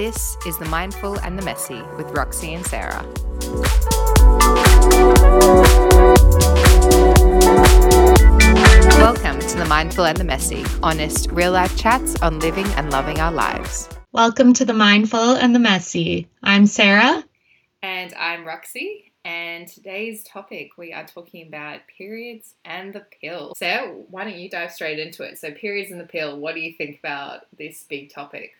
This is The Mindful and the Messy with Roxy and Sarah. Welcome to The Mindful and the Messy, honest, real life chats on living and loving our lives. Welcome to The Mindful and the Messy. I'm Sarah. And I'm Roxy. And today's topic, we are talking about periods and the pill. So, why don't you dive straight into it? So, periods and the pill, what do you think about this big topic?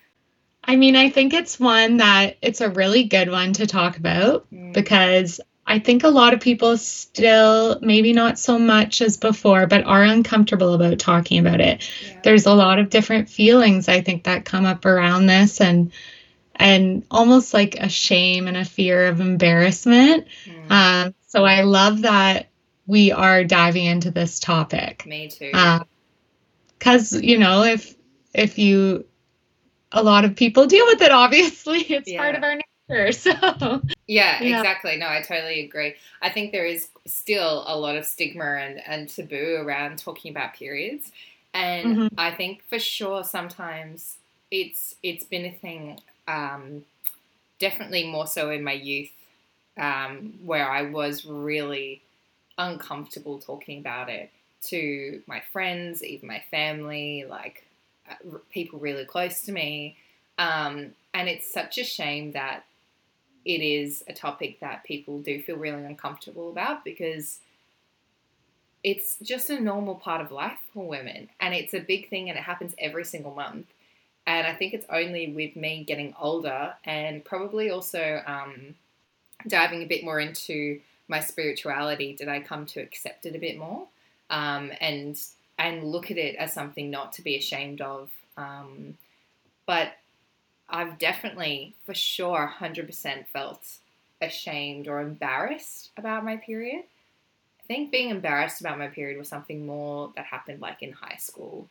I mean, I think it's one that it's a really good one to talk about mm. because I think a lot of people still, maybe not so much as before, but are uncomfortable about talking about it. Yeah. There's a lot of different feelings I think that come up around this and and almost like a shame and a fear of embarrassment. Mm. Um, so I love that we are diving into this topic. Me too. Because uh, you know, if if you, a lot of people deal with it. Obviously, it's yeah. part of our nature. So yeah, yeah, exactly. No, I totally agree. I think there is still a lot of stigma and, and taboo around talking about periods. And mm-hmm. I think for sure sometimes it's it's been a thing um, definitely more so in my youth, um, where I was really uncomfortable talking about it to my friends, even my family, like people really close to me. Um, and it's such a shame that it is a topic that people do feel really uncomfortable about because it's just a normal part of life for women. And it's a big thing and it happens every single month. And I think it's only with me getting older and probably also um, diving a bit more into my spirituality did I come to accept it a bit more. Um, and and look at it as something not to be ashamed of. Um, but I've definitely, for sure, 100% felt ashamed or embarrassed about my period. I think being embarrassed about my period was something more that happened like in high school.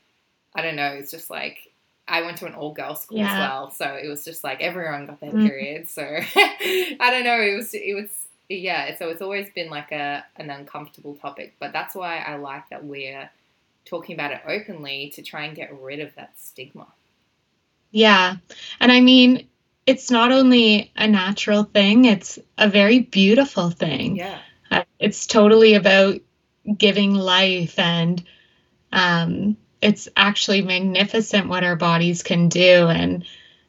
I don't know, it's just like I went to an all girl school yeah. as well, so it was just like everyone got their mm. period. So I don't know. It was it was yeah. So it's always been like a an uncomfortable topic, but that's why I like that we're talking about it openly to try and get rid of that stigma. Yeah, and I mean, it's not only a natural thing; it's a very beautiful thing. Yeah, uh, it's totally about giving life and um it's actually magnificent what our bodies can do and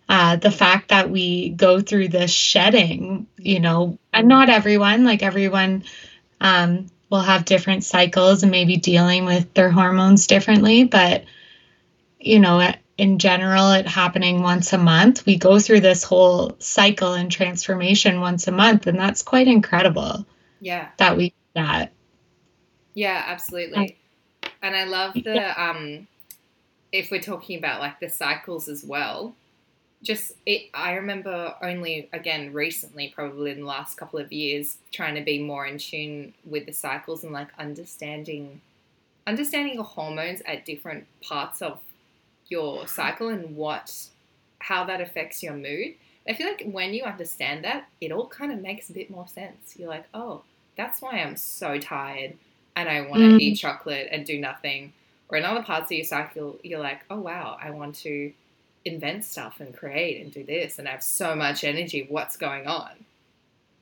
uh, the fact that we go through this shedding you know and not everyone like everyone um, will have different cycles and maybe dealing with their hormones differently but you know in general it happening once a month we go through this whole cycle and transformation once a month and that's quite incredible. Yeah. That we that. Yeah absolutely. And I love the um, if we're talking about like the cycles as well. Just it, I remember only again recently, probably in the last couple of years, trying to be more in tune with the cycles and like understanding, understanding your hormones at different parts of your cycle and what, how that affects your mood. I feel like when you understand that, it all kind of makes a bit more sense. You're like, oh, that's why I'm so tired and I want to mm. eat chocolate and do nothing. Or in other parts of your cycle, you're like, oh wow, I want to invent stuff and create and do this and have so much energy. What's going on?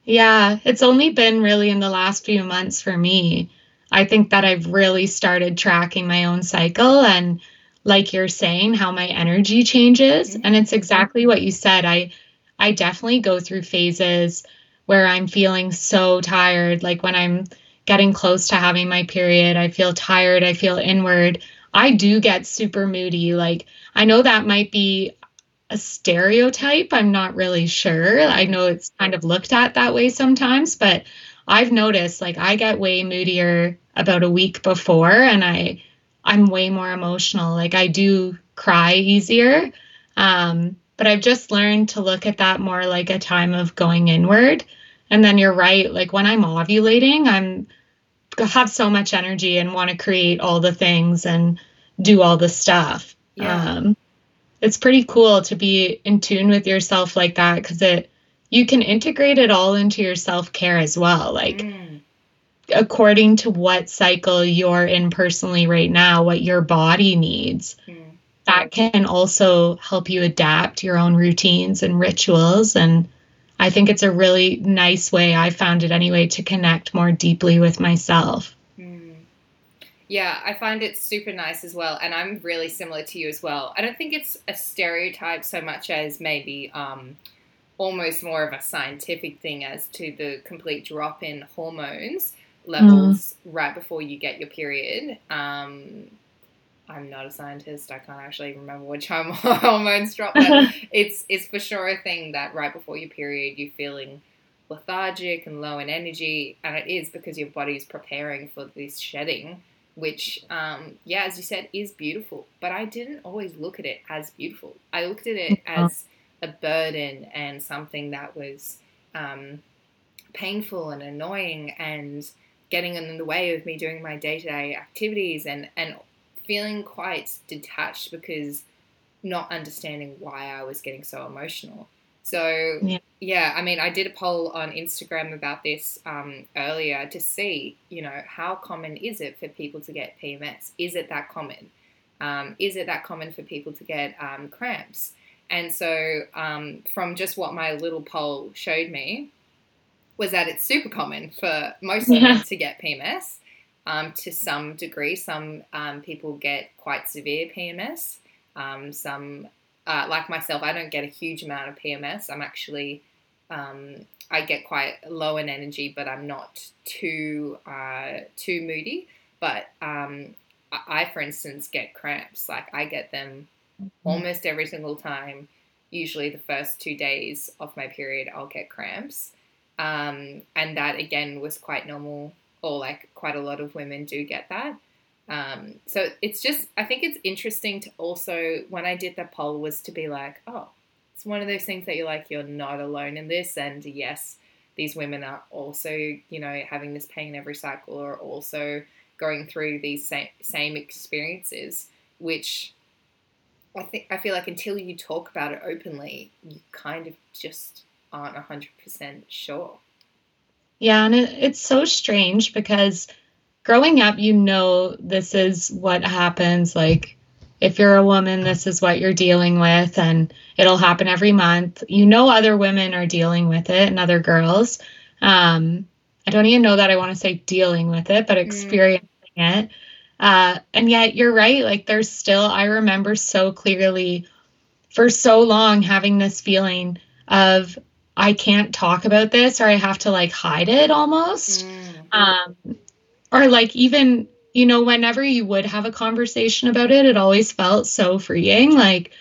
Yeah, it's only been really in the last few months for me. I think that I've really started tracking my own cycle and like you're saying how my energy changes and it's exactly what you said. I I definitely go through phases where I'm feeling so tired like when I'm getting close to having my period. I feel tired. I feel inward. I do get super moody. Like, I know that might be a stereotype. I'm not really sure. I know it's kind of looked at that way sometimes, but I've noticed like I get way moodier about a week before and I I'm way more emotional. Like I do cry easier. Um, but I've just learned to look at that more like a time of going inward. And then you're right, like when I'm ovulating, I'm have so much energy and want to create all the things and do all the stuff. Yeah. Um, it's pretty cool to be in tune with yourself like that because it you can integrate it all into your self-care as well like mm. according to what cycle you're in personally right now what your body needs mm. that can also help you adapt your own routines and rituals. And I think it's a really nice way, I found it anyway, to connect more deeply with myself. Yeah, I find it super nice as well. And I'm really similar to you as well. I don't think it's a stereotype so much as maybe um, almost more of a scientific thing as to the complete drop in hormones levels mm. right before you get your period. Um, I'm not a scientist. I can't actually remember which hormones drop, but it's it's for sure a thing that right before your period you're feeling lethargic and low in energy, and it is because your body's preparing for this shedding, which, um, yeah, as you said, is beautiful. But I didn't always look at it as beautiful. I looked at it as a burden and something that was um, painful and annoying and getting in the way of me doing my day to day activities and, and feeling quite detached because not understanding why I was getting so emotional. So, yeah, yeah I mean, I did a poll on Instagram about this um, earlier to see, you know, how common is it for people to get PMS? Is it that common? Um, is it that common for people to get um, cramps? And so, um, from just what my little poll showed me, was that it's super common for most yeah. women to get PMS um, to some degree. Some um, people get quite severe PMS. Um, some, uh, like myself, I don't get a huge amount of PMS. I'm actually, um, I get quite low in energy, but I'm not too uh, too moody. But um, I, for instance, get cramps. Like I get them mm-hmm. almost every single time. Usually, the first two days of my period, I'll get cramps. Um, and that again was quite normal, or like quite a lot of women do get that. Um, so it's just, I think it's interesting to also, when I did the poll, was to be like, oh, it's one of those things that you're like, you're not alone in this. And yes, these women are also, you know, having this pain every cycle or also going through these same, same experiences, which I think, I feel like until you talk about it openly, you kind of just aren't 100% sure. Yeah, and it, it's so strange because growing up, you know, this is what happens. Like, if you're a woman, this is what you're dealing with, and it'll happen every month. You know, other women are dealing with it and other girls. Um, I don't even know that I want to say dealing with it, but mm. experiencing mm. it. Uh, and yet, you're right. Like, there's still, I remember so clearly for so long having this feeling of I can't talk about this or I have to like hide it almost. Mm-hmm. Um, or like even, you know, whenever you would have a conversation about it, it always felt so freeing, like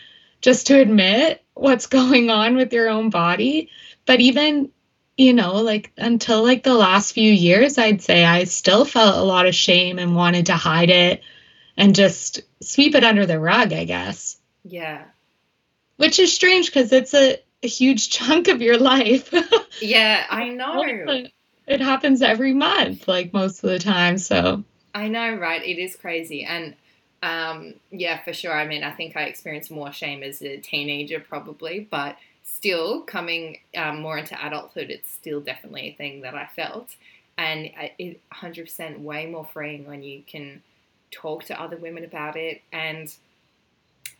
just to admit what's going on with your own body. But even, you know, like until like the last few years, I'd say I still felt a lot of shame and wanted to hide it and just sweep it under the rug, I guess. Yeah. Which is strange because it's a a huge chunk of your life. yeah, I know. It happens every month, like most of the time. So I know, right? It is crazy. And um, yeah, for sure. I mean, I think I experienced more shame as a teenager, probably, but still coming um, more into adulthood, it's still definitely a thing that I felt. And it 100% way more freeing when you can talk to other women about it and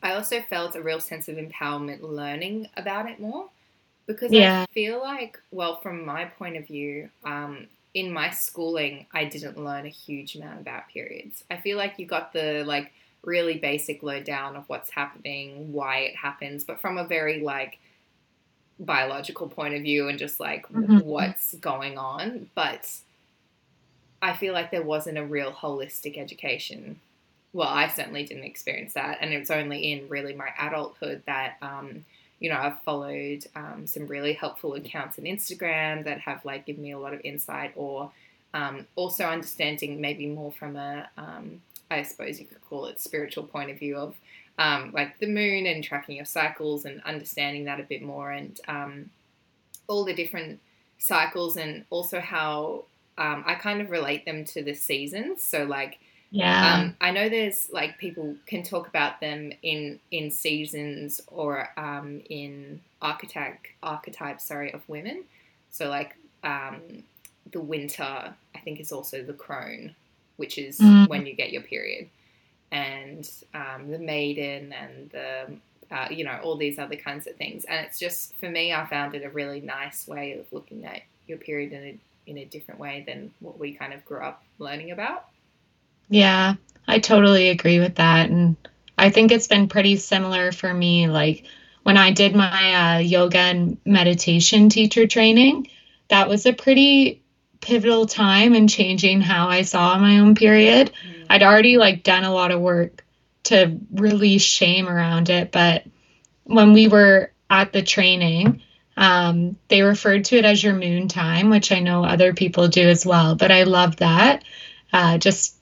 I also felt a real sense of empowerment learning about it more because yeah. I feel like, well, from my point of view, um, in my schooling, I didn't learn a huge amount about periods. I feel like you got the like really basic lowdown of what's happening, why it happens, but from a very like biological point of view and just like mm-hmm. what's going on. But I feel like there wasn't a real holistic education well, I certainly didn't experience that. And it's only in really my adulthood that, um, you know, I've followed um, some really helpful accounts on Instagram that have like given me a lot of insight or um, also understanding maybe more from a, um, I suppose you could call it spiritual point of view of um, like the moon and tracking your cycles and understanding that a bit more and um, all the different cycles and also how I kind of relate them to the seasons. So like, yeah. Um, I know there's like people can talk about them in in seasons or um, in archetype archetypes, sorry, of women. So like um, the winter, I think is also the crone, which is mm. when you get your period. and um, the maiden and the uh, you know all these other kinds of things and it's just for me i found it a really nice way of looking at your period in a, in a different way than what we kind of grew up learning about yeah i totally agree with that and i think it's been pretty similar for me like when i did my uh, yoga and meditation teacher training that was a pretty pivotal time in changing how I saw my own period. Mm. I'd already like done a lot of work to release shame around it, but when we were at the training, um, they referred to it as your moon time, which I know other people do as well. But I love that. Uh, just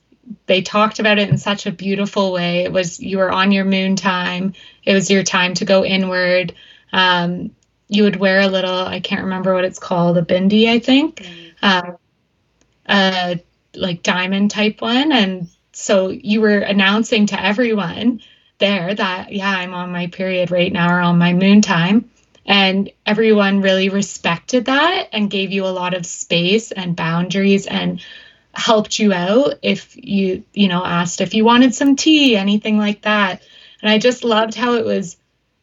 they talked about it in such a beautiful way. It was you were on your moon time. It was your time to go inward. Um, you would wear a little I can't remember what it's called a bindi I think mm. uh, a like diamond type one and so you were announcing to everyone there that yeah I'm on my period right now or on my moon time and everyone really respected that and gave you a lot of space and boundaries and helped you out if you you know asked if you wanted some tea anything like that. And i just loved how it was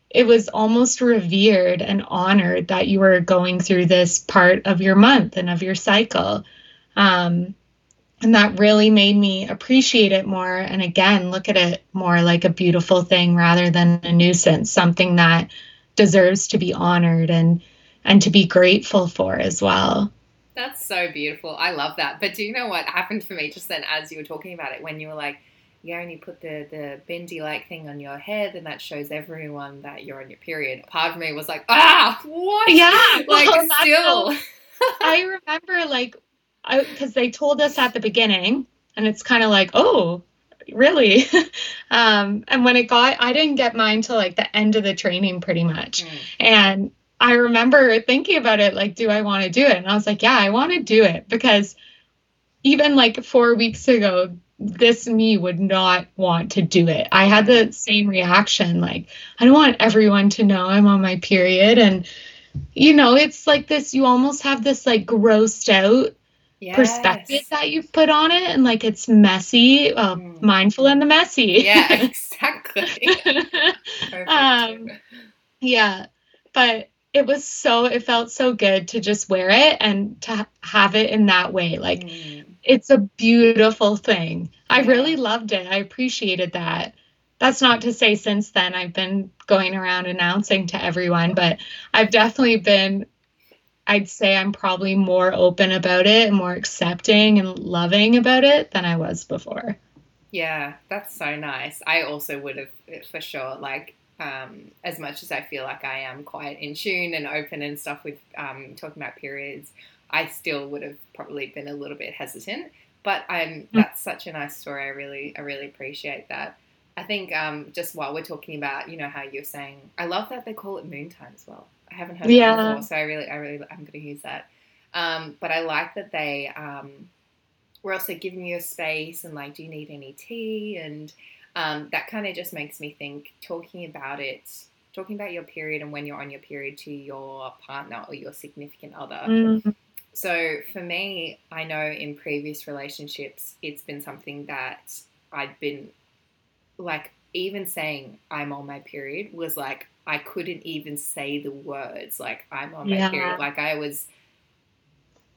it was almost revered and honored that you were going through this part of your month and of your cycle. Um, and that really made me appreciate it more. And again look at it more like a beautiful thing rather than a nuisance something that deserves to be honored and and to be grateful for as well that's so beautiful i love that but do you know what happened for me just then as you were talking about it when you were like you only put the the bindi like thing on your head and that shows everyone that you're on your period. Part of me was like, ah, what? Yeah, like well, still. I remember like, because they told us at the beginning, and it's kind of like, oh, really? um, and when it got, I didn't get mine till like the end of the training, pretty much, mm. and. I remember thinking about it like, do I want to do it? And I was like, yeah, I want to do it because even like four weeks ago, this me would not want to do it. I had the same reaction like I don't want everyone to know I'm on my period and you know, it's like this you almost have this like grossed out yes. perspective that you've put on it and like it's messy, well, mm. mindful and the messy. Yeah, exactly. um yeah, but it was so it felt so good to just wear it and to have it in that way like mm it's a beautiful thing. I really loved it. I appreciated that. That's not to say since then I've been going around announcing to everyone, but I've definitely been I'd say I'm probably more open about it and more accepting and loving about it than I was before. Yeah, that's so nice. I also would have for sure like um, as much as I feel like I am quite in tune and open and stuff with um, talking about periods, I still would have probably been a little bit hesitant. But I'm mm. that's such a nice story. I really I really appreciate that. I think um, just while we're talking about you know how you're saying, I love that they call it moon time as well. I haven't heard yeah. that before, so I really I really I'm going to use that. Um, but I like that they um, were also giving you a space and like, do you need any tea? And um, that kind of just makes me think talking about it talking about your period and when you're on your period to your partner or your significant other mm-hmm. So for me, I know in previous relationships, it's been something that I'd been like, even saying I'm on my period was like, I couldn't even say the words like I'm on my yeah. period. Like I was,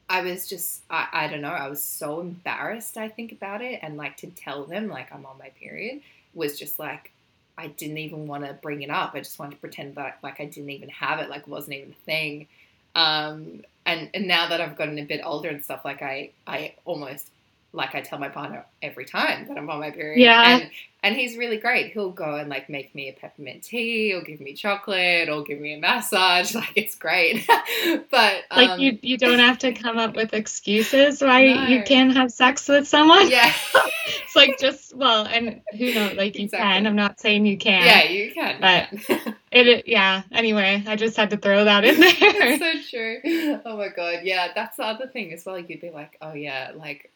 I was just, I, I don't know, I was so embarrassed, I think, about it. And like to tell them like I'm on my period was just like, I didn't even want to bring it up. I just wanted to pretend that like I didn't even have it, like it wasn't even a thing. Um, and, and now that I've gotten a bit older and stuff, like I, I almost like I tell my partner every time that I'm on my period. Yeah. And, and he's really great. He'll go and like make me a peppermint tea or give me chocolate or give me a massage. Like it's great. but like um, you, you don't have to come up with excuses why no. you can't have sex with someone. Yeah. it's like just well, and who knows? Like you exactly. can. I'm not saying you can. Yeah, you can. But it, yeah. Anyway, I just had to throw that in there. it's so true. Oh my god. Yeah, that's the other thing as well. You'd be like, oh yeah, like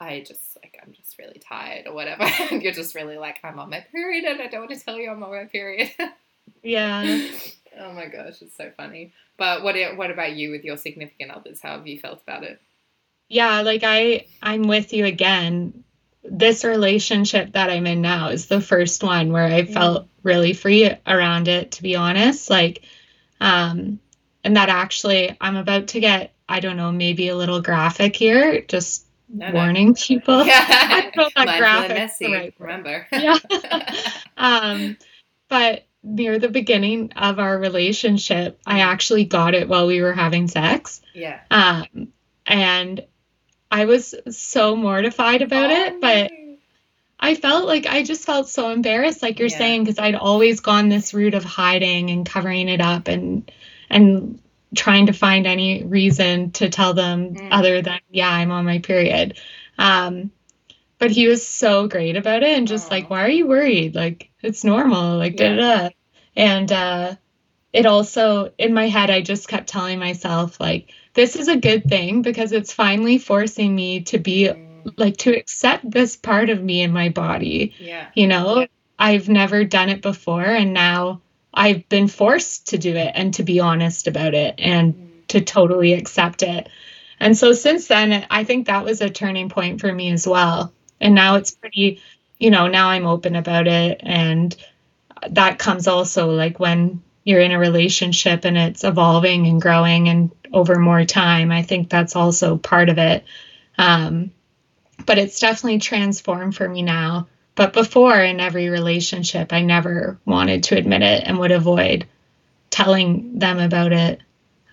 I just like I'm just really tired or whatever. and you're just really like I'm on my period and I don't want to tell you I'm on my period. yeah. Oh my gosh, it's so funny. But what what about you with your significant others? How have you felt about it? Yeah, like I I'm with you again. this relationship that I'm in now is the first one where I felt mm. really free around it, to be honest. Like, um, and that actually, I'm about to get, I don't know, maybe a little graphic here, just warning people. Yeah. I don't know that graphic. Right. remember. yeah. um, but near the beginning of our relationship, I actually got it while we were having sex. Yeah. Um, and I was so mortified about oh, it, but I felt like I just felt so embarrassed, like you're yeah. saying, because I'd always gone this route of hiding and covering it up and and trying to find any reason to tell them mm. other than yeah, I'm on my period. Um, but he was so great about it and just Aww. like, why are you worried? Like it's normal. Like yeah. da da. And uh, it also in my head, I just kept telling myself like this is a good thing because it's finally forcing me to be like to accept this part of me in my body. Yeah. You know, yeah. I've never done it before and now I've been forced to do it and to be honest about it and mm. to totally accept it. And so since then, I think that was a turning point for me as well. And now it's pretty, you know, now I'm open about it. And that comes also like when you're in a relationship and it's evolving and growing and over more time. I think that's also part of it. Um, but it's definitely transformed for me now. But before, in every relationship, I never wanted to admit it and would avoid telling them about it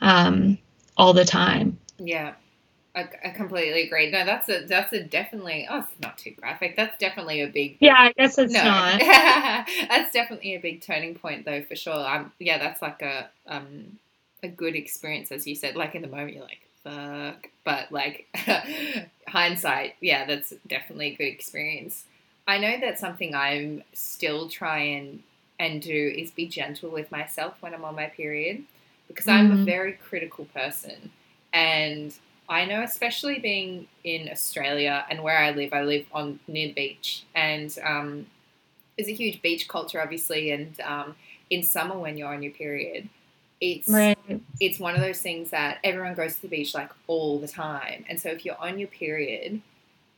um, all the time. Yeah. I, I, completely agree. No, that's a that's a definitely. Oh, it's not too graphic. That's definitely a big. Yeah, I guess it's no. not. that's definitely a big turning point, though, for sure. Um, yeah, that's like a um a good experience, as you said. Like in the moment, you're like, fuck, but like hindsight, yeah, that's definitely a good experience. I know that something I'm still trying and do is be gentle with myself when I'm on my period because mm-hmm. I'm a mm-hmm. very critical person and I know, especially being in Australia and where I live, I live on near the beach, and um, there's a huge beach culture, obviously. And um, in summer, when you're on your period, it's right. it's one of those things that everyone goes to the beach like all the time. And so, if you're on your period,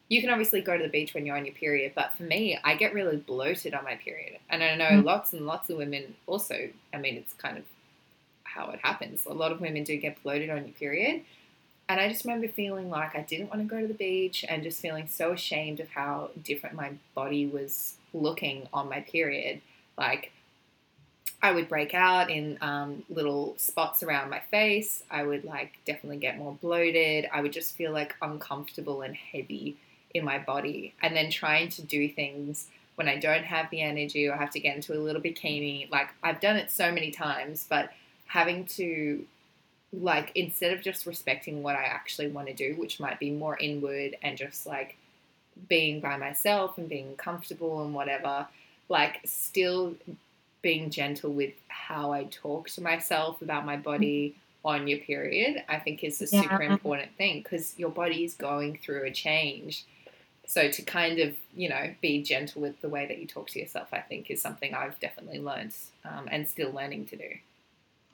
you can obviously go to the beach when you're on your period, but for me, I get really bloated on my period, and I know mm. lots and lots of women also. I mean, it's kind of how it happens. A lot of women do get bloated on your period and I just remember feeling like I didn't want to go to the beach and just feeling so ashamed of how different my body was looking on my period. Like, I would break out in um, little spots around my face. I would like definitely get more bloated. I would just feel like uncomfortable and heavy in my body. And then trying to do things when I don't have the energy or have to get into a little bikini. Like I've done it so many times, but having to like instead of just respecting what I actually want to do, which might be more inward and just like being by myself and being comfortable and whatever, like still being gentle with how I talk to myself about my body on your period, I think is a yeah. super important thing because your body is going through a change. So to kind of, you know, be gentle with the way that you talk to yourself, I think is something I've definitely learned um, and still learning to do.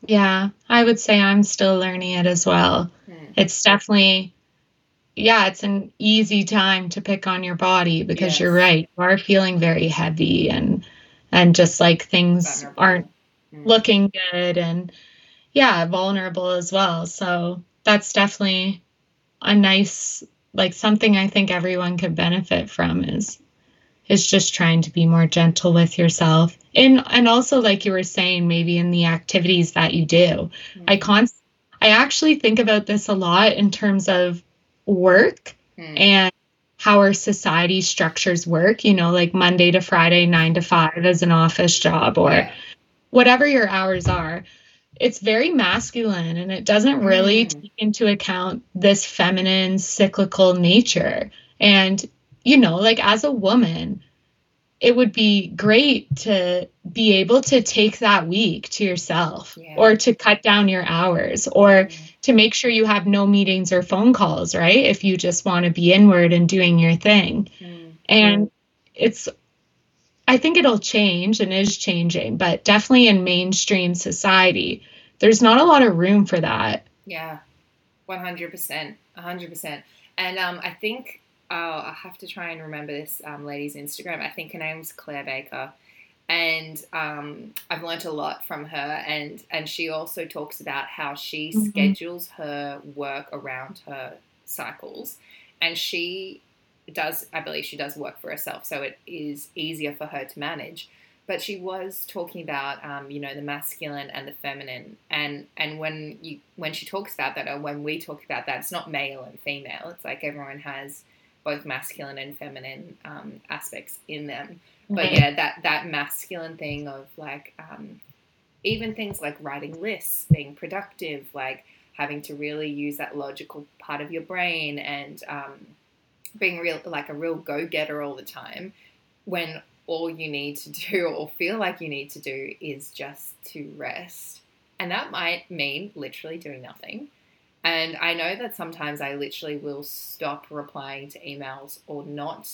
Yeah, I would say I'm still learning it as well. Mm. It's definitely, yeah, it's an easy time to pick on your body because yes. you're right. You are feeling very heavy and and just like things vulnerable. aren't mm. looking good and yeah, vulnerable as well. So that's definitely a nice like something I think everyone could benefit from is is just trying to be more gentle with yourself and and also like you were saying maybe in the activities that you do mm-hmm. i const i actually think about this a lot in terms of work mm-hmm. and how our society structures work you know like monday to friday 9 to 5 as an office job or yeah. whatever your hours are it's very masculine and it doesn't really mm. take into account this feminine cyclical nature and you know, like as a woman, it would be great to be able to take that week to yourself yeah. or to cut down your hours or mm-hmm. to make sure you have no meetings or phone calls, right? If you just want to be inward and doing your thing. Mm-hmm. And it's, I think it'll change and is changing, but definitely in mainstream society, there's not a lot of room for that. Yeah, 100%. 100%. And um, I think oh, I have to try and remember this um, lady's Instagram. I think her name's Claire Baker, and um, I've learnt a lot from her. And and she also talks about how she mm-hmm. schedules her work around her cycles, and she does. I believe she does work for herself, so it is easier for her to manage. But she was talking about um, you know the masculine and the feminine. And and when you when she talks about that or when we talk about that it's not male and female. It's like everyone has both masculine and feminine um, aspects in them. But yeah that that masculine thing of like um, even things like writing lists being productive like having to really use that logical part of your brain and um, being real like a real go-getter all the time when all you need to do or feel like you need to do is just to rest. And that might mean literally doing nothing. And I know that sometimes I literally will stop replying to emails or not,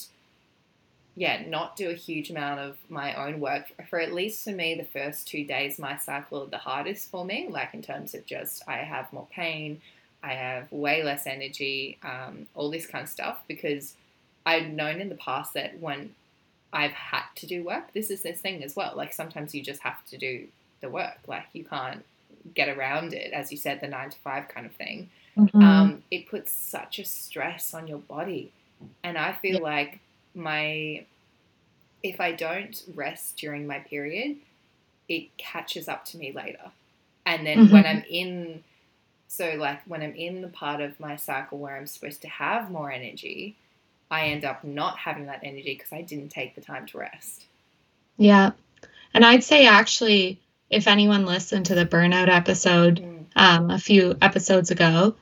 yeah, not do a huge amount of my own work. For at least for me, the first two days, my cycle are the hardest for me, like in terms of just I have more pain, I have way less energy, um, all this kind of stuff, because I've known in the past that when I've had to do work. This is this thing as well. Like sometimes you just have to do the work. Like you can't get around it, as you said, the nine to five kind of thing. Mm-hmm. Um, it puts such a stress on your body, and I feel yeah. like my if I don't rest during my period, it catches up to me later. And then mm-hmm. when I'm in, so like when I'm in the part of my cycle where I'm supposed to have more energy, I end up not having that energy because I didn't take the time to rest. Yeah. And I'd say actually, if anyone listened to the burnout episode mm. um, a few episodes ago,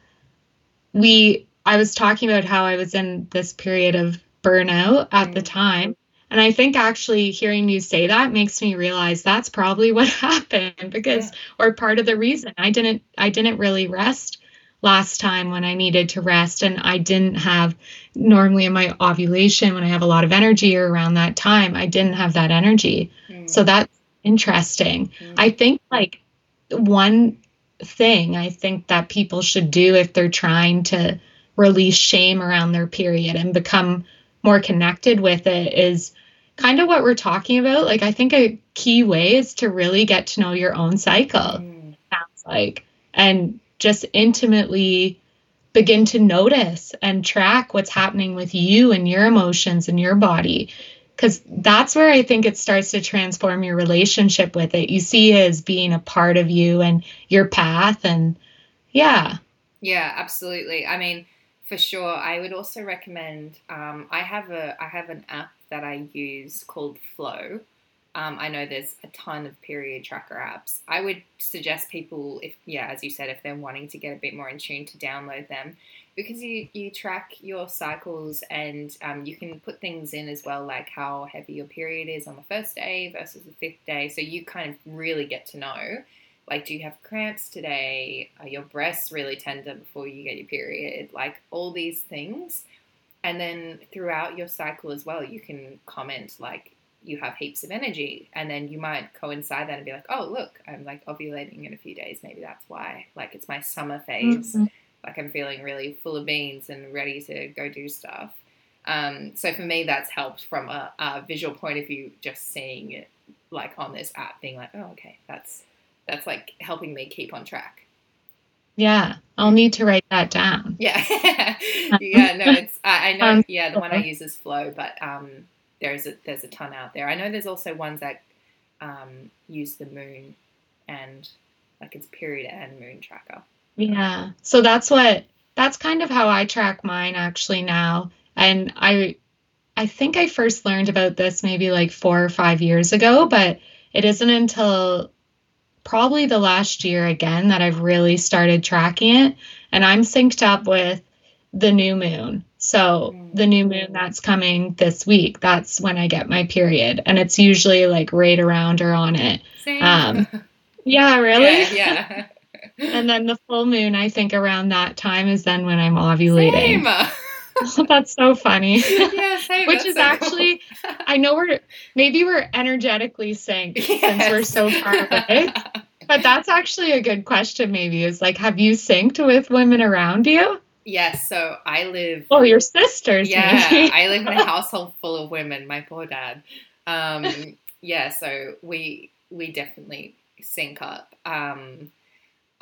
we I was talking about how I was in this period of burnout at mm. the time. And I think actually hearing you say that makes me realize that's probably what happened because yeah. or part of the reason I didn't I didn't really rest last time when I needed to rest and I didn't have normally in my ovulation when I have a lot of energy or around that time, I didn't have that energy. Mm. So that's interesting. Mm. I think like one thing I think that people should do if they're trying to release shame around their period and become more connected with it is kind of what we're talking about. Like I think a key way is to really get to know your own cycle. Mm. Sounds like and just intimately begin to notice and track what's happening with you and your emotions and your body because that's where I think it starts to transform your relationship with it. You see it as being a part of you and your path, and yeah. Yeah, absolutely. I mean, for sure. I would also recommend. Um, I have a I have an app that I use called Flo, um, I know there's a ton of period tracker apps. I would suggest people, if yeah, as you said, if they're wanting to get a bit more in tune, to download them because you you track your cycles and um, you can put things in as well, like how heavy your period is on the first day versus the fifth day. So you kind of really get to know. Like, do you have cramps today? Are your breasts really tender before you get your period? Like all these things. And then throughout your cycle as well, you can comment like, you have heaps of energy and then you might coincide that and be like oh look i'm like ovulating in a few days maybe that's why like it's my summer phase mm-hmm. like i'm feeling really full of beans and ready to go do stuff um, so for me that's helped from a, a, visual point of view just seeing it like on this app being like oh okay that's that's like helping me keep on track yeah i'll need to write that down yeah yeah no it's I, I know um, yeah the one i use is Flo but um there's a there's a ton out there. I know there's also ones that um, use the moon and like it's period and moon tracker. Yeah. So that's what that's kind of how I track mine actually now. And I I think I first learned about this maybe like 4 or 5 years ago, but it isn't until probably the last year again that I've really started tracking it and I'm synced up with the new moon. So the new moon that's coming this week, that's when I get my period. And it's usually like right around or on it. Same. Um, yeah, really? Yeah. yeah. and then the full moon, I think around that time is then when I'm ovulating. Same. that's so funny. Yeah, same. Which is so actually, I know we're maybe we're energetically synced yes. since we're so far away. but that's actually a good question. Maybe is like, have you synced with women around you? Yes, so I live. Oh, your sisters. Yeah, maybe. I live in a household full of women. My poor dad. Um, yeah, so we we definitely sync up. Um,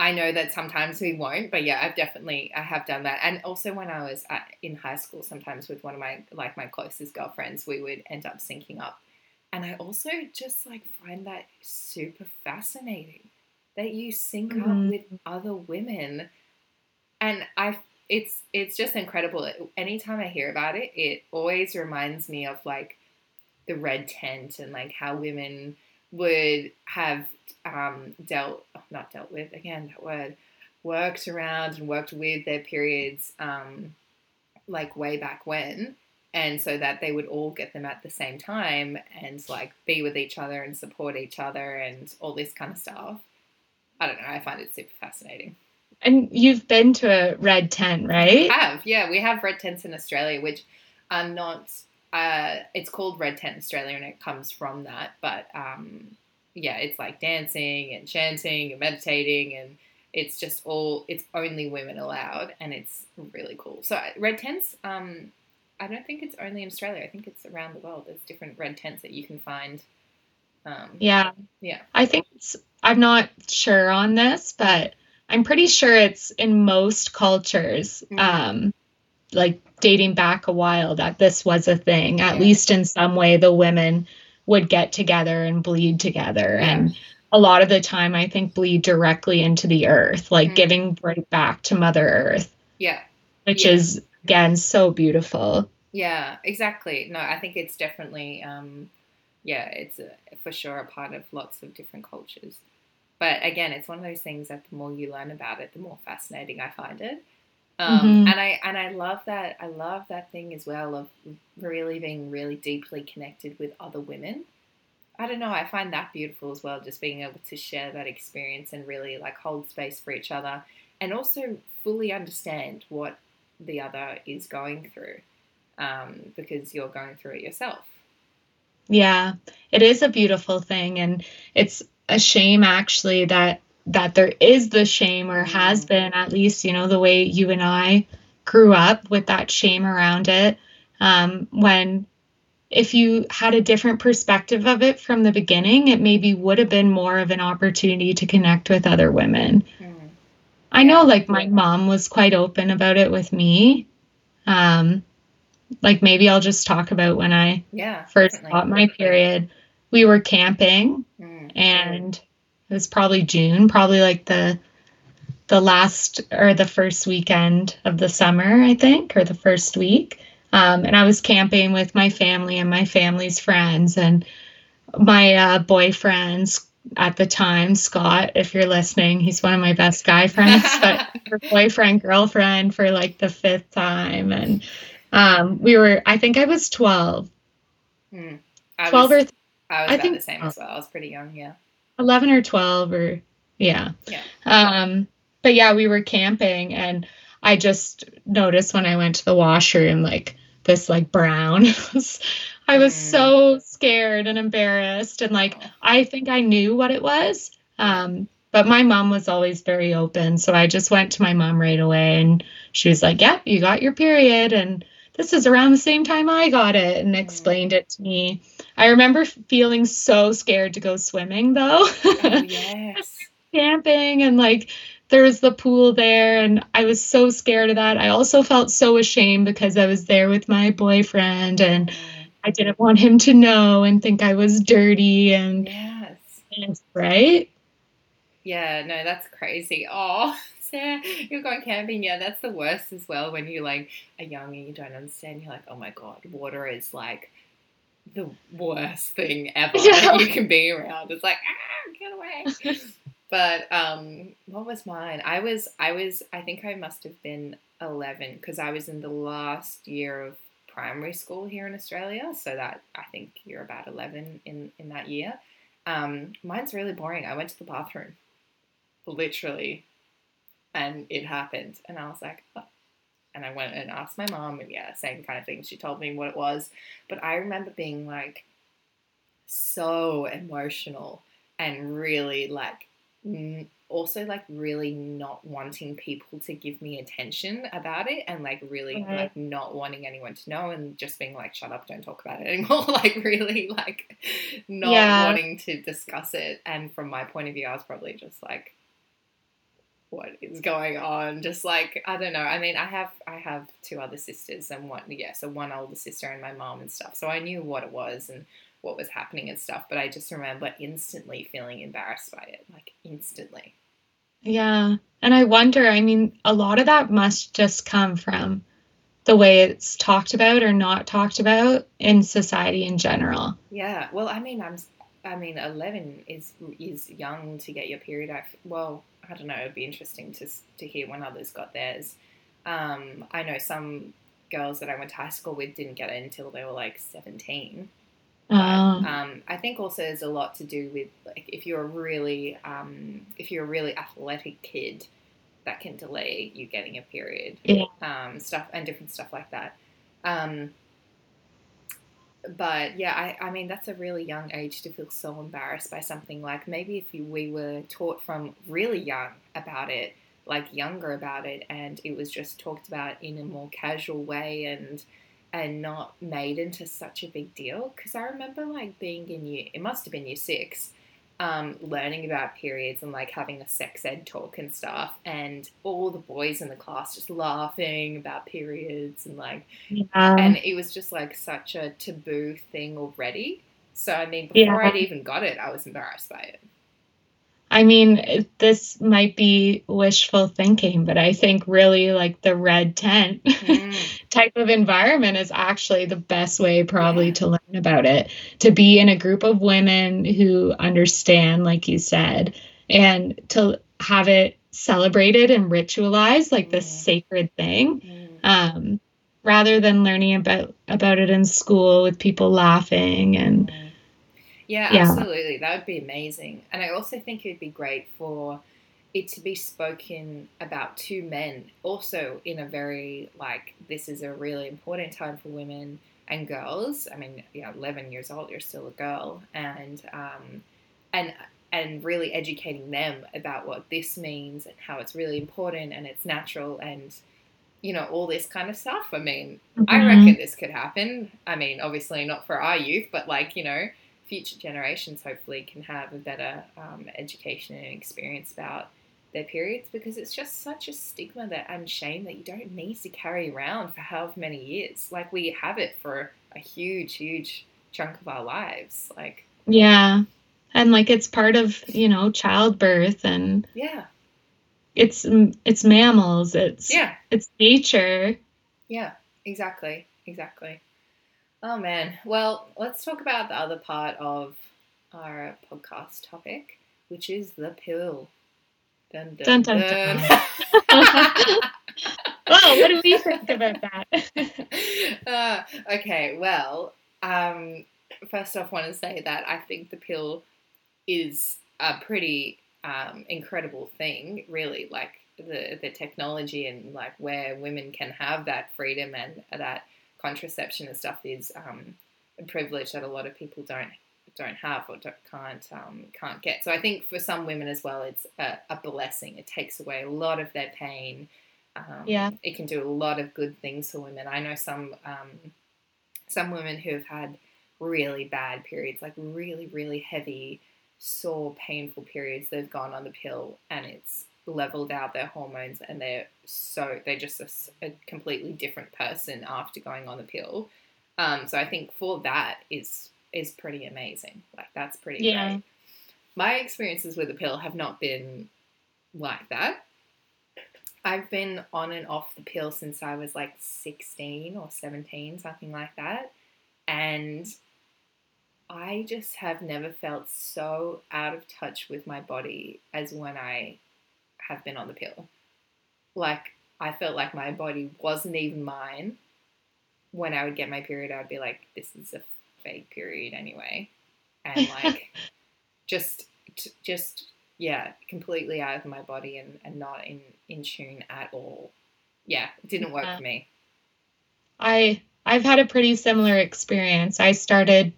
I know that sometimes we won't, but yeah, I've definitely I have done that. And also when I was at, in high school, sometimes with one of my like my closest girlfriends, we would end up syncing up. And I also just like find that super fascinating that you sync Mhm. up with other women, and I it's it's just incredible. Anytime I hear about it, it always reminds me of like the red tent and like how women would have um, dealt not dealt with again that word worked around and worked with their periods um, like way back when. And so that they would all get them at the same time and like be with each other and support each other and all this kind of stuff. I don't know i find it super fascinating. And you've been to a red tent, right? have yeah we have red tents in australia which are not uh, it's called red tent australia and it comes from that but um, yeah it's like dancing and chanting and meditating and it's just all it's only women allowed and it's really cool so red tents um, i don't think it's only in australia i think it's around the world there's different red tents that you can find um, Yeah. Yeah. I think it's, I'm not sure on this, but I'm pretty sure it's in most cultures, Mhm. Like dating back a while, that this was a thing. At Yeah. least in some way, the women would get together and bleed together. Yeah. And a lot of the time, I think bleed directly into the earth, like Mhm. giving right back to Mother Earth, yeah which Yeah. is, again, so beautiful. Yeah, exactly. No, I think it's definitely, um, yeah, it's a, for sure a part of lots of different cultures. But again, it's one of those things that the more you learn about it, the more fascinating I find it. Um, Mhm. And I and I love that. I love that thing as well of really being really deeply connected with other women. I don't know. I find that beautiful as well. Just being able to share that experience and really like hold space for each other, and also fully understand what the other is going through um, because you're going through it yourself. Yeah, it is a beautiful thing, and it's a shame actually that that there is the shame or has Mm. been at least you know the way you and I grew up with that shame around it. Um, when if you had a different perspective of it from the beginning, it maybe would have been more of an opportunity to connect with other women. I know like my mom was quite open about it with me. Um, like maybe I'll just talk about when I Yeah. first definitely. got my period. We were camping Mm. and it was probably June, probably like the the last or the first weekend of the summer, I think, or the first week. Um, and I was camping with my family and my family's friends and my uh, boyfriends at the time, Scott, if you're listening, he's one of my best guy friends, but her boyfriend, girlfriend for like the fifth time. And um, we were, I think I was 12, Mm. I 12 was, or I was I about think the same as well. I was pretty young. Yeah. 11 or 12 or yeah. Yeah. Um but yeah, we were camping and I just noticed when I went to the washroom like this like brown. I was Mm. so scared and embarrassed and like. I think I knew what it was. Um but my mom was always very open, so I just went to my mom right away and she was like, "Yeah, you got your period and this is around the same time I got it and explained it to me. I remember feeling so scared to go swimming though. Oh, yes. Camping and like there was the pool there and I was so scared of that. I also felt so ashamed because I was there with my boyfriend and. I didn't want him to know and think I was dirty and, Yes. and right? Yeah, no, that's crazy. Oh, Sarah, you're going camping. Yeah, that's the worst as well when you like are young and you don't understand. You're like, oh my god, water is like the worst thing ever Yeah. you can be around. It's like, ah, get away. but um, what was mine? I was, I was, I think I must have been 11 because I was in the last year of primary school here in Australia. So that I think you're about 11 in in that year. Um, mine's really boring. I went to the bathroom, literally, and it happened. And I was like, oh. And I went and asked my mom, and yeah, same kind of thing. She told me what it was. But I remember being like so emotional and really like also like really not wanting people to give me attention about it and like really mm-hmm. like not wanting anyone to know and just being like shut up don't talk about it anymore like really like not yeah. wanting to discuss it and from my point of view I was probably just like what is going on just like I don't know I mean I have I have two other sisters and one yeah so one older sister and my mom and stuff so I knew what it was and what was happening and stuff but I just remember instantly feeling embarrassed by it like instantly yeah. And I wonder, I mean, a lot of that must just come from the way it's talked about or not talked about in society in general. Yeah. Well, I mean, I'm I mean, 11 is is young to get your period. I, well, I don't know. It'd be interesting to to hear when others got theirs. Um, I know some girls that I went to high school with didn't get it until they were like 17. But, oh. um, I think also there's a lot to do with like if you're a really um, if you're a really athletic kid, that can delay you getting a period. Yeah. Um, stuff and different stuff like that. Um, but yeah, I, I mean that's a really young age to feel so embarrassed by something like maybe if we were taught from really young about it, like younger about it, and it was just talked about in a more casual way and and not made into such a big deal. Because I remember like being in year, it must have been year six, um, learning about periods and like having a sex ed talk and stuff, and all the boys in the class just laughing about periods and like, yeah. and it was just like such a taboo thing already. So I mean, before yeah. I'd even got it, I was embarrassed by it. I mean, this might be wishful thinking, but I think really like the red tent mm. type of environment is actually the best way, probably, yeah. to learn about it. To be in a group of women who understand, like you said, and to have it celebrated and ritualized like this mm. sacred thing. Mm. Um, rather than learning about about it in school with people laughing and mm. Yeah, yeah, absolutely. That would be amazing. And I also think it would be great for it to be spoken about to men, also in a very like this is a really important time for women and girls. I mean, you know, eleven years old, you're still a girl, and um, and and really educating them about what this means and how it's really important and it's natural and you know all this kind of stuff. I mean, mm-hmm. I reckon this could happen. I mean, obviously not for our youth, but like you know future generations hopefully can have a better um, education and experience about their periods because it's just such a stigma that and shame that you don't need to carry around for however many years. Like we have it for a huge, huge chunk of our lives. Like yeah, and like it's part of you know childbirth and yeah, it's it's mammals. It's yeah, it's nature. Yeah, exactly, exactly. Oh man. Well, let's talk about the other part of our podcast topic, which is the pill. Dun dun dun. dun. dun. well, what do we think about that? uh, okay, well, um, first off, I want to say that I think the pill is a pretty um, incredible thing, really. Like the the technology and like where women can have that freedom and that contraception and stuff is um, a privilege that a lot of people don't don't have or don't, can't um, can't get. So I think for some women as well, it's a, a blessing. It takes away a lot of their pain. Um, yeah, it can do a lot of good things for women. I know some um, some women who have had really bad periods, like really really heavy, sore, painful periods. They've gone on the pill and it's leveled out their hormones and they're so they're just a, a completely different person after going on the pill. Um, so I think for that is is pretty amazing. Like that's pretty yeah. great. My experiences with the pill have not been like that. I've been on and off the pill since I was like 16 or 17, something like that. And I just have never felt so out of touch with my body as when I have been on the pill. Like, I felt like my body wasn't even mine. When I would get my period, I would be like, this is a fake period anyway. And like, just, just, yeah, completely out of my body and, and not in, in tune at all. Yeah, it didn't work yeah. for me. I, I've had a pretty similar experience. I started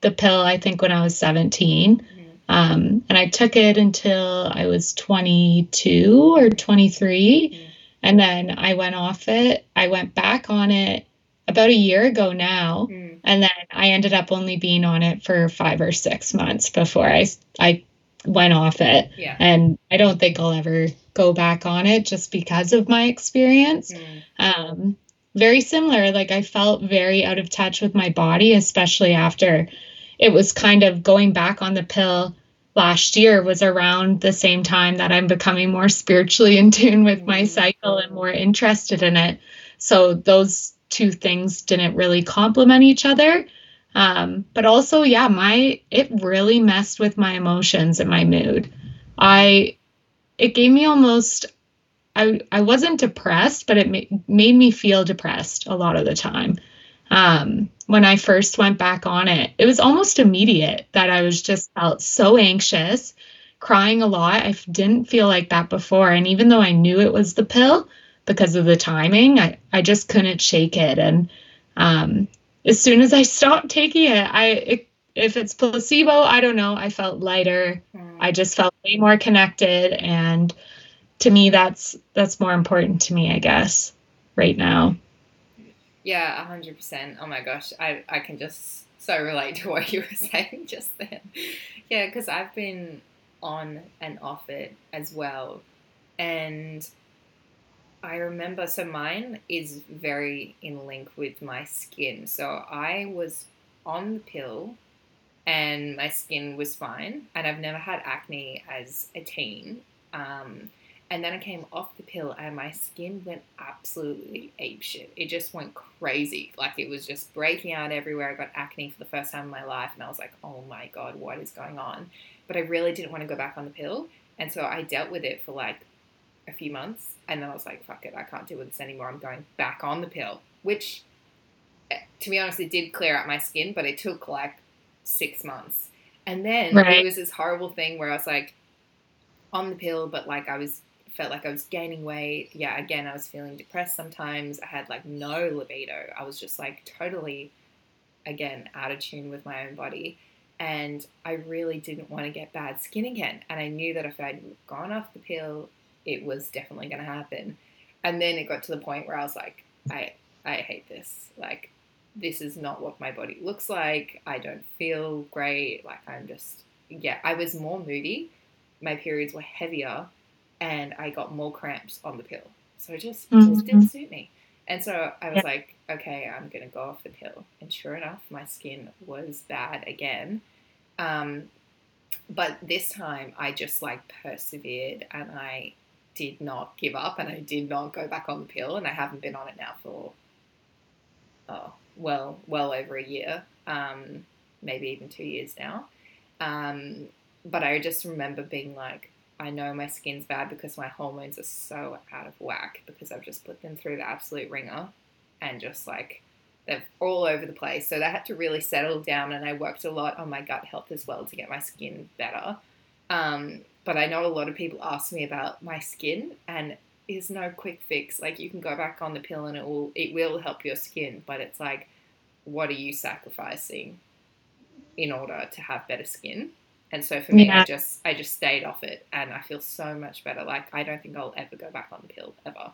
the pill, I think, when I was 17. Um, and I took it until I was 22 or 23. Mm. And then I went off it. I went back on it about a year ago now. Mm. And then I ended up only being on it for five or six months before I, I went off it. Yeah. And I don't think I'll ever go back on it just because of my experience. Mm. Um, very similar. Like I felt very out of touch with my body, especially after it was kind of going back on the pill last year was around the same time that I'm becoming more spiritually in tune with my mm-hmm. cycle and more interested in it. So those two things didn't really complement each other. Um, but also, yeah, my it really messed with my emotions and my mood. I it gave me almost I I wasn't depressed, but it ma- made me feel depressed a lot of the time um, when I first went back on it. It was almost immediate that I was just felt so anxious, crying a lot. I didn't feel like that before. And even though I knew it was the pill because of the timing, I, I just couldn't shake it. And um, as soon as I stopped taking it, I it, if it's placebo, I don't know. I felt lighter. Mm. I just felt way more connected, and to me, that's that's more important to me, I guess, right now. Yeah, hundred percent. Oh my gosh, I I can just so relate to what you were saying just then. Yeah, because I've been on and off it as well, and I remember. So mine is very in link with my skin. So I was on the pill, and my skin was fine, and I've never had acne as a teen. Um, and then I came off the pill and my skin went absolutely apeshit. It just went crazy. Like it was just breaking out everywhere. I got acne for the first time in my life and I was like, oh my God, what is going on? But I really didn't want to go back on the pill. And so I dealt with it for like a few months and then I was like, fuck it, I can't deal with this anymore. I'm going back on the pill, which eh, to be honest, it did clear out my skin, but it took like six months. And then right. it was this horrible thing where I was like, on the pill, but like I was felt like I was gaining weight. Yeah, again, I was feeling depressed sometimes. I had like no libido. I was just like totally, again, out of tune with my own body. And I really didn't want to get bad skin again. And I knew that if I'd gone off the pill, it was definitely going to happen. And then it got to the point where I was like, I, I hate this. Like, this is not what my body looks like. I don't feel great. Like, I'm just, yeah, I was more moody. My periods were heavier and I got more cramps on the pill. So it just, mm-hmm. just didn't suit me. And so I was yeah. like, okay, I'm going to go off the pill. And sure enough, my skin was bad again. Um, but this time I just like persevered and I did not give up and I did not go back on the pill. And I haven't been on it now for, oh, well, well over a year, um, maybe even two years now. Um, but I just remember being like, I know my skin's bad because my hormones are so out of whack because I've just put them through the absolute ringer and just like they're all over the place. So they had to really settle down, and I worked a lot on my gut health as well to get my skin better. Um, but I know a lot of people ask me about my skin, and there's no quick fix. Like you can go back on the pill, and it will it will help your skin, but it's like, what are you sacrificing in order to have better skin? And so for me, yeah. I just I just stayed off it, and I feel so much better. Like I don't think I'll ever go back on the pill ever.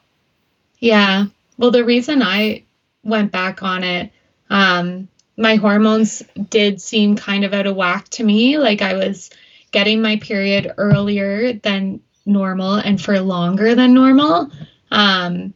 Yeah. Well, the reason I went back on it, um, my hormones did seem kind of out of whack to me. Like I was getting my period earlier than normal and for longer than normal. Um,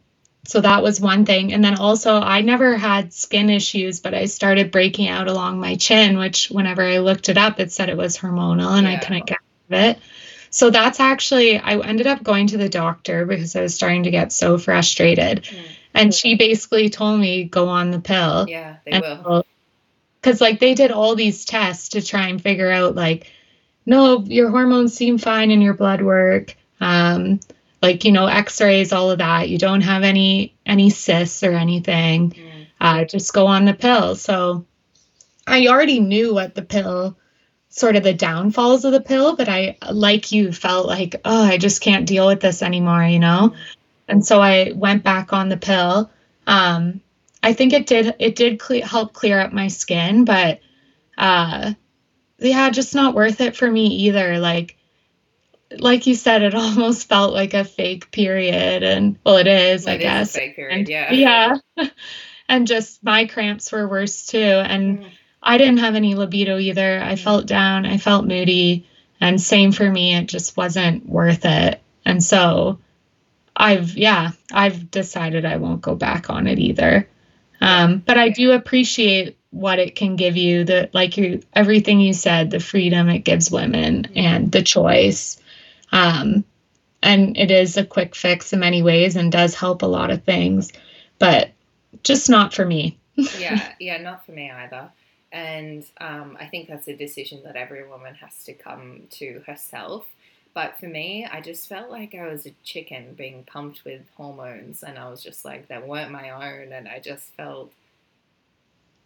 so that was one thing. And then also, I never had skin issues, but I started breaking out along my chin, which whenever I looked it up, it said it was hormonal and yeah. I couldn't get rid of it. So that's actually, I ended up going to the doctor because I was starting to get so frustrated. Mm. And she basically told me, go on the pill. Yeah, they will. Because, like, they did all these tests to try and figure out, like, no, your hormones seem fine in your blood work. Um, like you know x-rays all of that. You don't have any any cysts or anything. Mm. uh, just go on the pill. So i already knew what the pill sort of the downfalls of the pill but i like you felt like oh i just can't deal with this anymore you know? And so i went back on the pill. Um, i think it did it did cle- help clear up my skin but uh, yeah, just not worth it for me either. Like, like you said, it almost felt like a fake period, and well, it is, Well, I it is a guess. fake period, And- yeah. yeah, and just my cramps were worse too, and Mm. I didn't have any libido either. I felt down, I felt moody, and same for me. It just wasn't worth it, and so I've yeah, I've decided I won't go back on it either. Um, but I do appreciate what it can give you the like you everything you said the freedom it gives women and the choice um, and it is a quick fix in many ways and does help a lot of things but just not for me yeah, yeah, not for me either. And um, I think that's a decision that every woman has to come to herself. But for me, I just felt like I was a chicken being pumped with hormones, and I was just like, they weren't my own. And I just felt,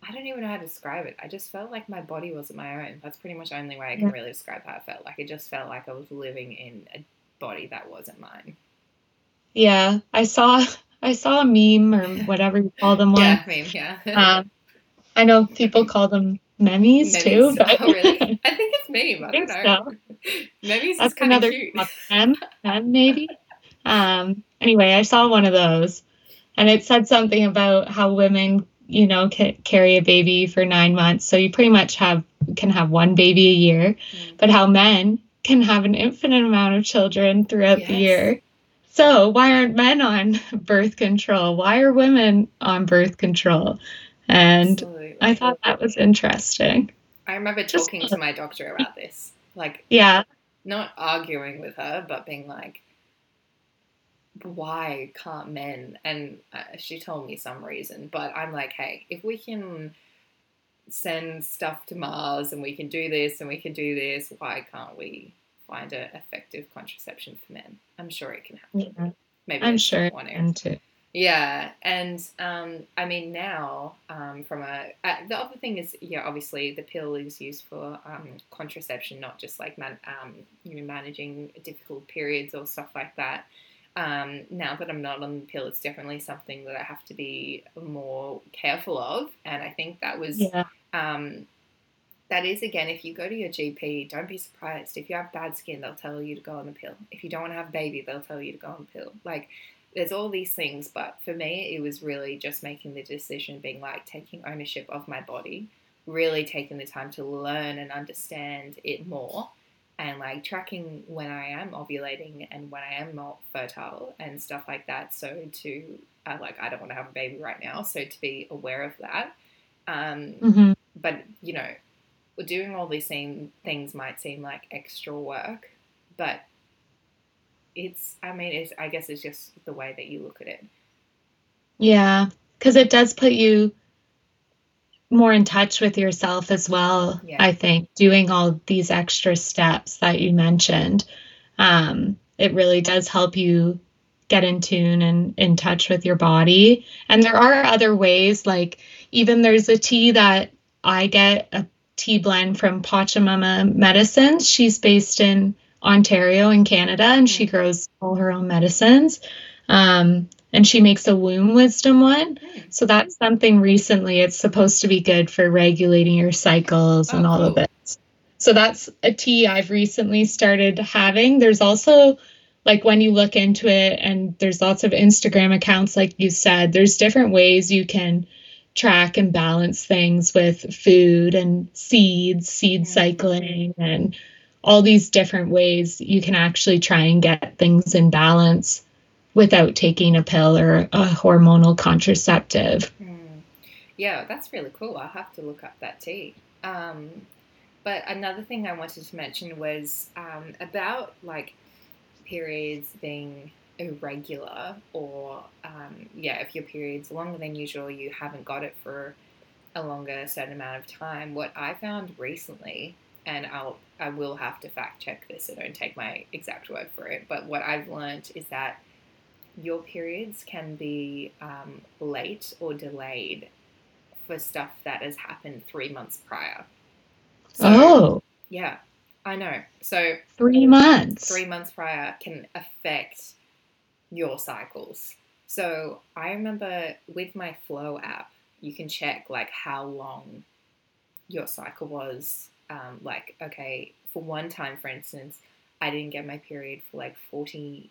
I don't even know how to describe it. I just felt like my body wasn't my own. That's pretty much the only way I can Yeah. really describe how I felt. Like, it just felt like I was living in a body that wasn't mine. yeah i saw i saw a meme or whatever you call them one Yeah, I mean, yeah. um, i know people call them memes, too but Oh, really? I think it's meme. I, I don't know. Memes is That's kind of cute. M, M maybe. Um, anyway, I saw one of those, and it said something about how women, you know, ca- carry a baby for nine months, so you pretty much have can have one baby a year, Mm. but how men can have an infinite amount of children throughout the year. So why aren't men on birth control? Why are women on birth control? And Absolutely. I thought that was interesting. I remember just- talking to my doctor about this, like Yeah, not arguing with her, but being like, "Why can't men?" And uh, she told me some reason, but I'm like, "Hey, if we can send stuff to Mars and we can do this and we can do this, why can't we find an effective contraception for men? I'm sure it can happen. yeah Maybe I'm sure. one area. And too. Yeah, and um, I mean now, um, from a uh, the other thing is, yeah, obviously the pill is used for um, contraception, not just like man, um, you know, managing difficult periods or stuff like that. Um, now that I'm not on the pill, it's definitely something that I have to be more careful of, and I think that was Yeah. um, that is again, if you go to your GP, don't be surprised. If you have bad skin, they'll tell you to go on the pill. If you don't want to have a baby, they'll tell you to go on the pill. Like there's all these things, but for me, it was really just making the decision, being like taking ownership of my body, really taking the time to learn and understand it more, and like tracking when I am ovulating and when I am not fertile and stuff like that. So to uh, like, I don't want to have a baby right now, so to be aware of that. Um, Mhm. but you know, doing all these same things might seem like extra work, but it's. I mean, it's. I guess it's just the way that you look at it. Yeah, because it does put you more in touch with yourself as well. Yeah. I think doing all these extra steps that you mentioned, um, it really does help you get in tune and in touch with your body. And there are other ways, like even there's a tea that I get a tea blend from Pachamama Medicines. She's based in Ontario in Canada, and she Mhm. grows all her own medicines. Um, and she makes a womb wisdom one. Hmm. So that's something recently. It's supposed to be good for regulating your cycles and Oh, all of oh, cool. it. So that's a tea I've recently started having. There's also like when you look into it, and there's lots of Instagram accounts, like you said, there's different ways you can track and balance things with food and seeds, seed cycling, and all these different ways you can actually try and get things in balance without taking a pill or a hormonal contraceptive. Hmm. Yeah, that's really cool. I'll have to look up that tea. Um, but another thing I wanted to mention was um, about like periods being irregular, or um, yeah, if your period's longer than usual, you haven't got it for a longer certain amount of time. What I found recently, and I'll I will have to fact check this, so don't take my exact word for it. But what I've learned is that your periods can be um, late or delayed for stuff that has happened three months prior. So, oh, yeah, I know. So three months. three months prior can affect your cycles. So I remember with my Flo app, you can check like how long your cycle was um, like, okay, for one time, for instance, I didn't get my period for like 40,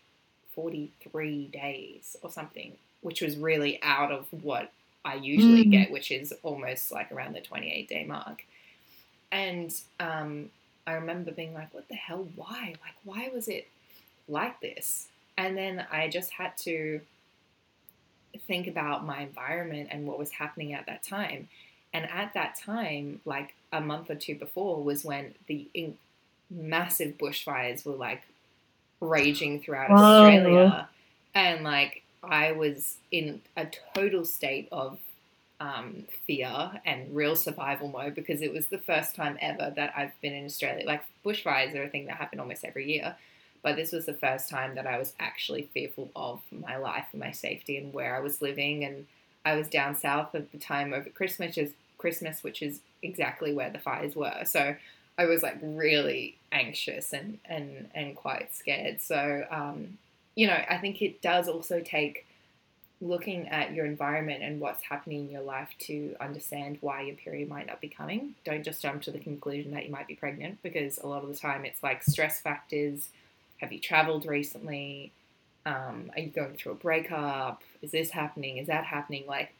43 days or something, which was really out of what I usually mm. get, which is almost like around the 28 day mark. And um, I remember being like, what the hell? Why? Like, why was it like this? And then I just had to think about my environment and what was happening at that time. And at that time, like a month or two before, was when the in- massive bushfires were like raging throughout. Australia. And like I was in a total state of um, fear and real survival mode because it was the first time ever that I've been in Australia. Like bushfires are a thing that happen almost every year, but this was the first time that I was actually fearful of my life and my safety and where I was living. And I was down south at the time over Christmas, Christmas, which is exactly where the fires were. So I was like really anxious and and and quite scared. So um, you know, I think it does also take looking at your environment and what's happening in your life to understand why your period might not be coming. Don't just jump to the conclusion that you might be pregnant because a lot of the time it's like stress factors. Have you traveled recently? Um, are you going through a breakup? Is this happening? Is that happening? Like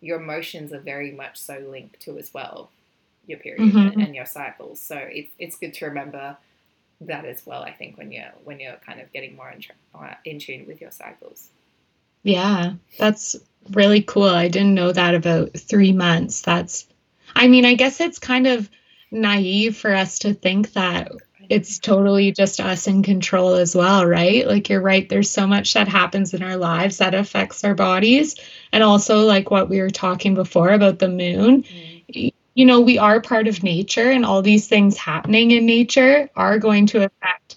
your emotions are very much so linked to as well your period mm-hmm. and your cycles. So it, it's good to remember that as well. I think when you're when you're kind of getting more in, uh, in tune with your cycles. Yeah, that's really cool. I didn't know that about three months. That's, I mean, I guess it's kind of naive for us to think that it's totally just us in control as well, right? Like you're right, there's so much that happens in our lives that affects our bodies. And also, like what we were talking before about the moon, mm. You know, we are part of nature, and all these things happening in nature are going to affect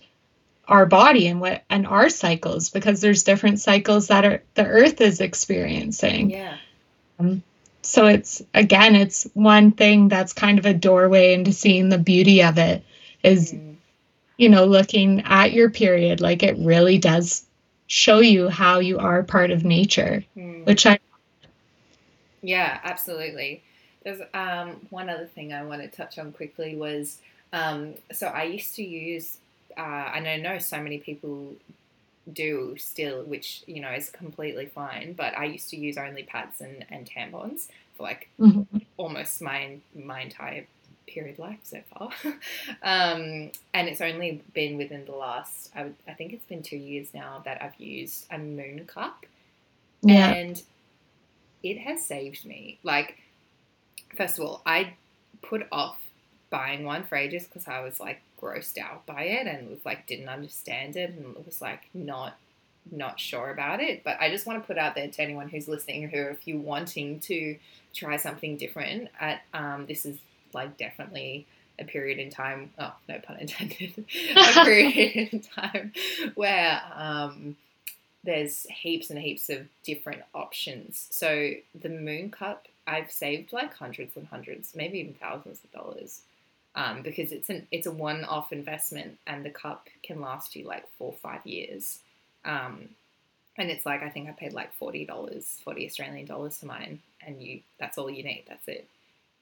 our body and what and our cycles because there's different cycles that are the earth is experiencing yeah um, so it's again it's one thing that's kind of a doorway into seeing the beauty of it is mm. you know looking at your period like it really does show you how you are part of nature mm. which i yeah absolutely there's um, one other thing i want to touch on quickly was um, so i used to use uh, and I know so many people do still, which you know is completely fine. But I used to use only pads and, and tampons for like mm-hmm. almost my my entire period life so far. um, and it's only been within the last, I, would, I think it's been two years now that I've used a moon cup. Yeah. And it has saved me. Like, first of all, I put off buying one for ages because I was like, grossed out by it and was like didn't understand it and was like not not sure about it. But I just want to put out there to anyone who's listening who if you're wanting to try something different at um, this is like definitely a period in time oh no pun intended a period in time where um, there's heaps and heaps of different options so the moon cup i've saved like hundreds and hundreds maybe even thousands of dollars um, because it's an it's a one-off investment and the cup can last you like four or five years. Um, and it's like I think I paid like forty dollars, forty Australian dollars for mine, and you that's all you need. That's it.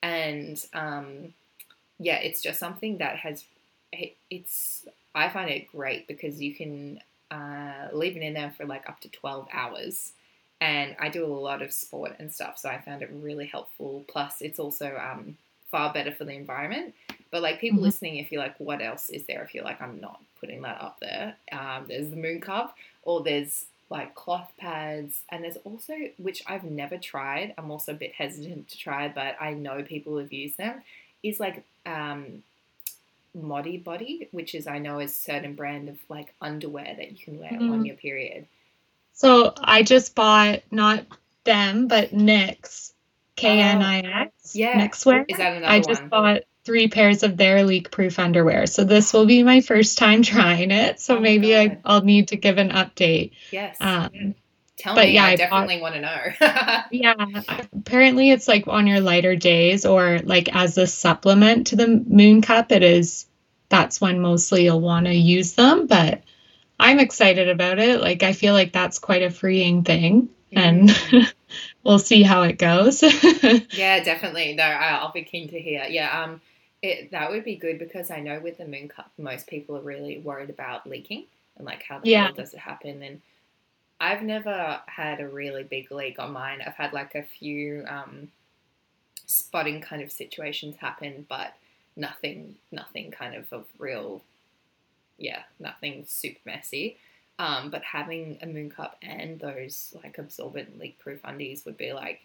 And um, yeah, it's just something that has it's I find it great because you can uh, leave it in there for like up to twelve hours. And I do a lot of sport and stuff, so I found it really helpful. Plus, it's also um, far better for the environment but like people mm-hmm. listening, if you're like, what else is there? If you're like, I'm not putting that up there. Um, there's the moon cup, or there's like cloth pads, and there's also which I've never tried. I'm also a bit hesitant to try, but I know people have used them. Is like um, Modibodi, which is I know is a certain brand of like underwear that you can wear mm-hmm. on your period. So I just bought not them, but Knix, K N I X. Yeah, Knix wear. Is that another I just bought three pairs of their leak proof underwear. So this will be my first time trying it. So oh maybe I, will need to give an update. Yes. Um, Tell but me, yeah, I, I definitely want to know. yeah, apparently it's like on your lighter days or like as a supplement to the moon cup. It is that's when mostly you'll want to use them. But I'm excited about it. Like I feel like that's quite a freeing thing, mm. and we'll see how it goes. yeah, definitely. No, I'll be keen to hear. Yeah, um, it, that would be good because I know with the moon cup, most people are really worried about leaking and like how the Yeah. hell does it happen. And I've never had a really big leak on mine. I've had like a few um, spotting kind of situations happen, but nothing, nothing kind of of real, yeah, nothing super messy. Um, but having a moon cup and those like absorbent leak proof undies would be like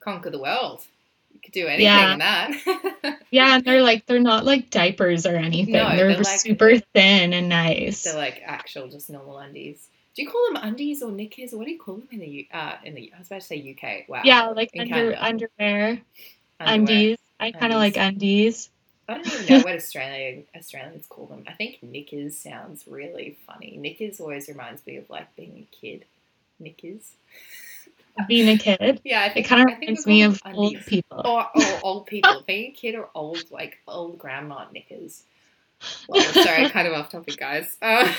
conquer the world. You could do anything Yeah. in that. Yeah, and they're like they're not like diapers or anything. No, they're, they're like- super thin and nice. They're like actual, just normal undies. Do you call them undies or knickers? What do you call them in the U- uh in the? I was about to say UK. Wow. yeah, like under underwear, Underwear. undies. I kind of like undies. I don't even know what Australia Australians call them. I think knickers sounds really funny. Knickers always reminds me of like being a kid. Knickers. Being a kid, Yeah, I it kind of reminds me of them old people. Or, or old people. being a kid or old like old grandma knickers. Well, sorry, kind of off topic, guys. Uh,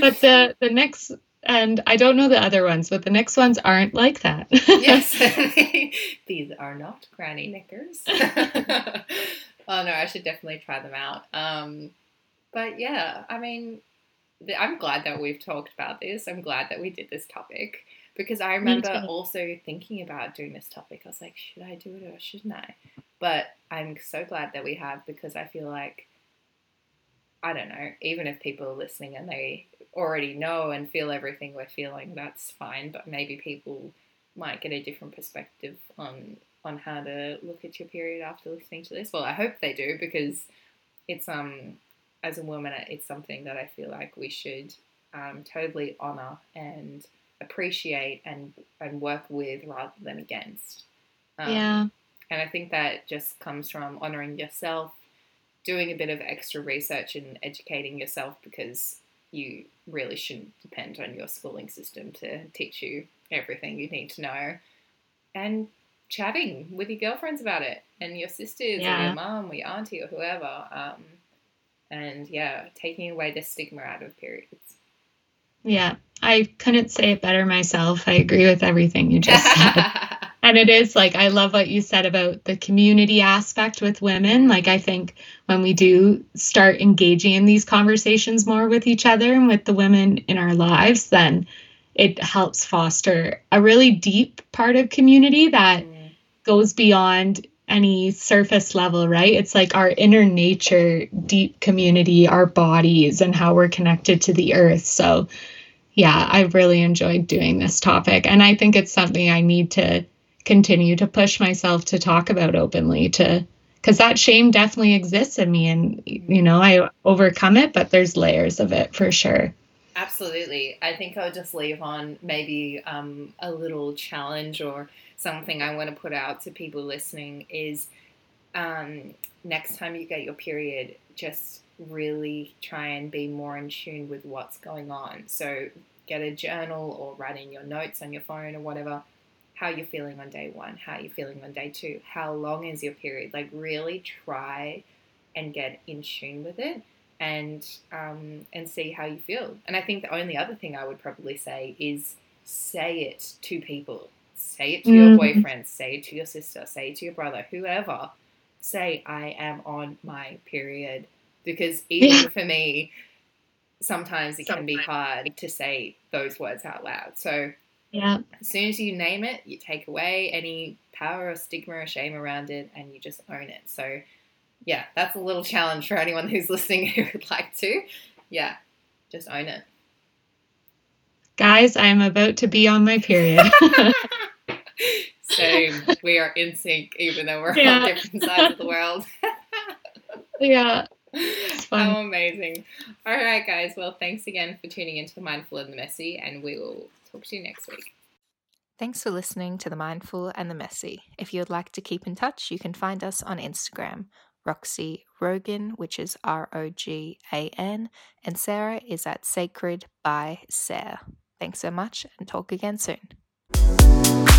But the the next and I don't know the other ones, but the next ones aren't like that. yes, these are not granny knickers. oh no, I should definitely try them out. Um, but yeah, I mean, I'm glad that we've talked about this. I'm glad that we did this topic because I remember also thinking about doing this topic. I was like, should I do it or shouldn't I? But I'm so glad that we have because I feel like I don't know, even if people are listening and they already know and feel everything we're feeling, that's fine. But maybe people might get a different perspective on on how to look at your period after listening to this. Well, I hope they do because it's um as a woman, it's something that I feel like we should um, totally honor and appreciate and and work with rather than against. Um, yeah. and I think that just comes from honoring yourself, doing a bit of extra research and educating yourself because you really shouldn't depend on your schooling system to teach you everything you need to know. And chatting with your girlfriends about it and your sisters or your mum or your auntie or whoever. Um, and yeah, taking away the stigma out of periods. Yeah. I couldn't say it better myself. I agree with everything you just said. And it is like, I love what you said about the community aspect with women. Like, I think when we do start engaging in these conversations more with each other and with the women in our lives, then it helps foster a really deep part of community that Mm. goes beyond any surface level, right? It's like our inner nature, deep community, our bodies, and how we're connected to the earth. So, yeah, I really enjoyed doing this topic. And I think it's something I need to continue to push myself to talk about openly to because that shame definitely exists in me and you know i overcome it but there's layers of it for sure Absolutely. I think I'll just leave on maybe um, a little challenge or something I want to put out to people listening is um, next time you get your period, just really try and be more in tune with what's going on. So get a journal or write in your notes on your phone or whatever. How you're feeling on day one, how you're feeling on day two, how long is your period? Like really try and get in tune with it and um, and see how you feel. And I think the only other thing I would probably say is say it to people. Say it to your Mhm. boyfriend. Say it to your sister. Say it to your brother. Whoever. Say I am on my period because even for me, sometimes it can be hard to say those words out loud. So yeah as soon as you name it, you take away any power or stigma or shame around it and you just own it. So, yeah, that's a little challenge for anyone who's listening who would like to. Yeah, just own it. guys i'm about to be on my period Same. We are in sync, even though we're Yeah. on different sides of the world. yeah. How amazing. All right, guys. Well, thanks again for tuning into the Mindful and the Messy, and we will talk to you next week. Thanks for listening to The Mindful and the Messy. If you'd like to keep in touch, you can find us on Instagram, Roxy Rogan, which is R O G A N, and Sarah is at Sacred by Sarah. Thanks so much and talk again soon.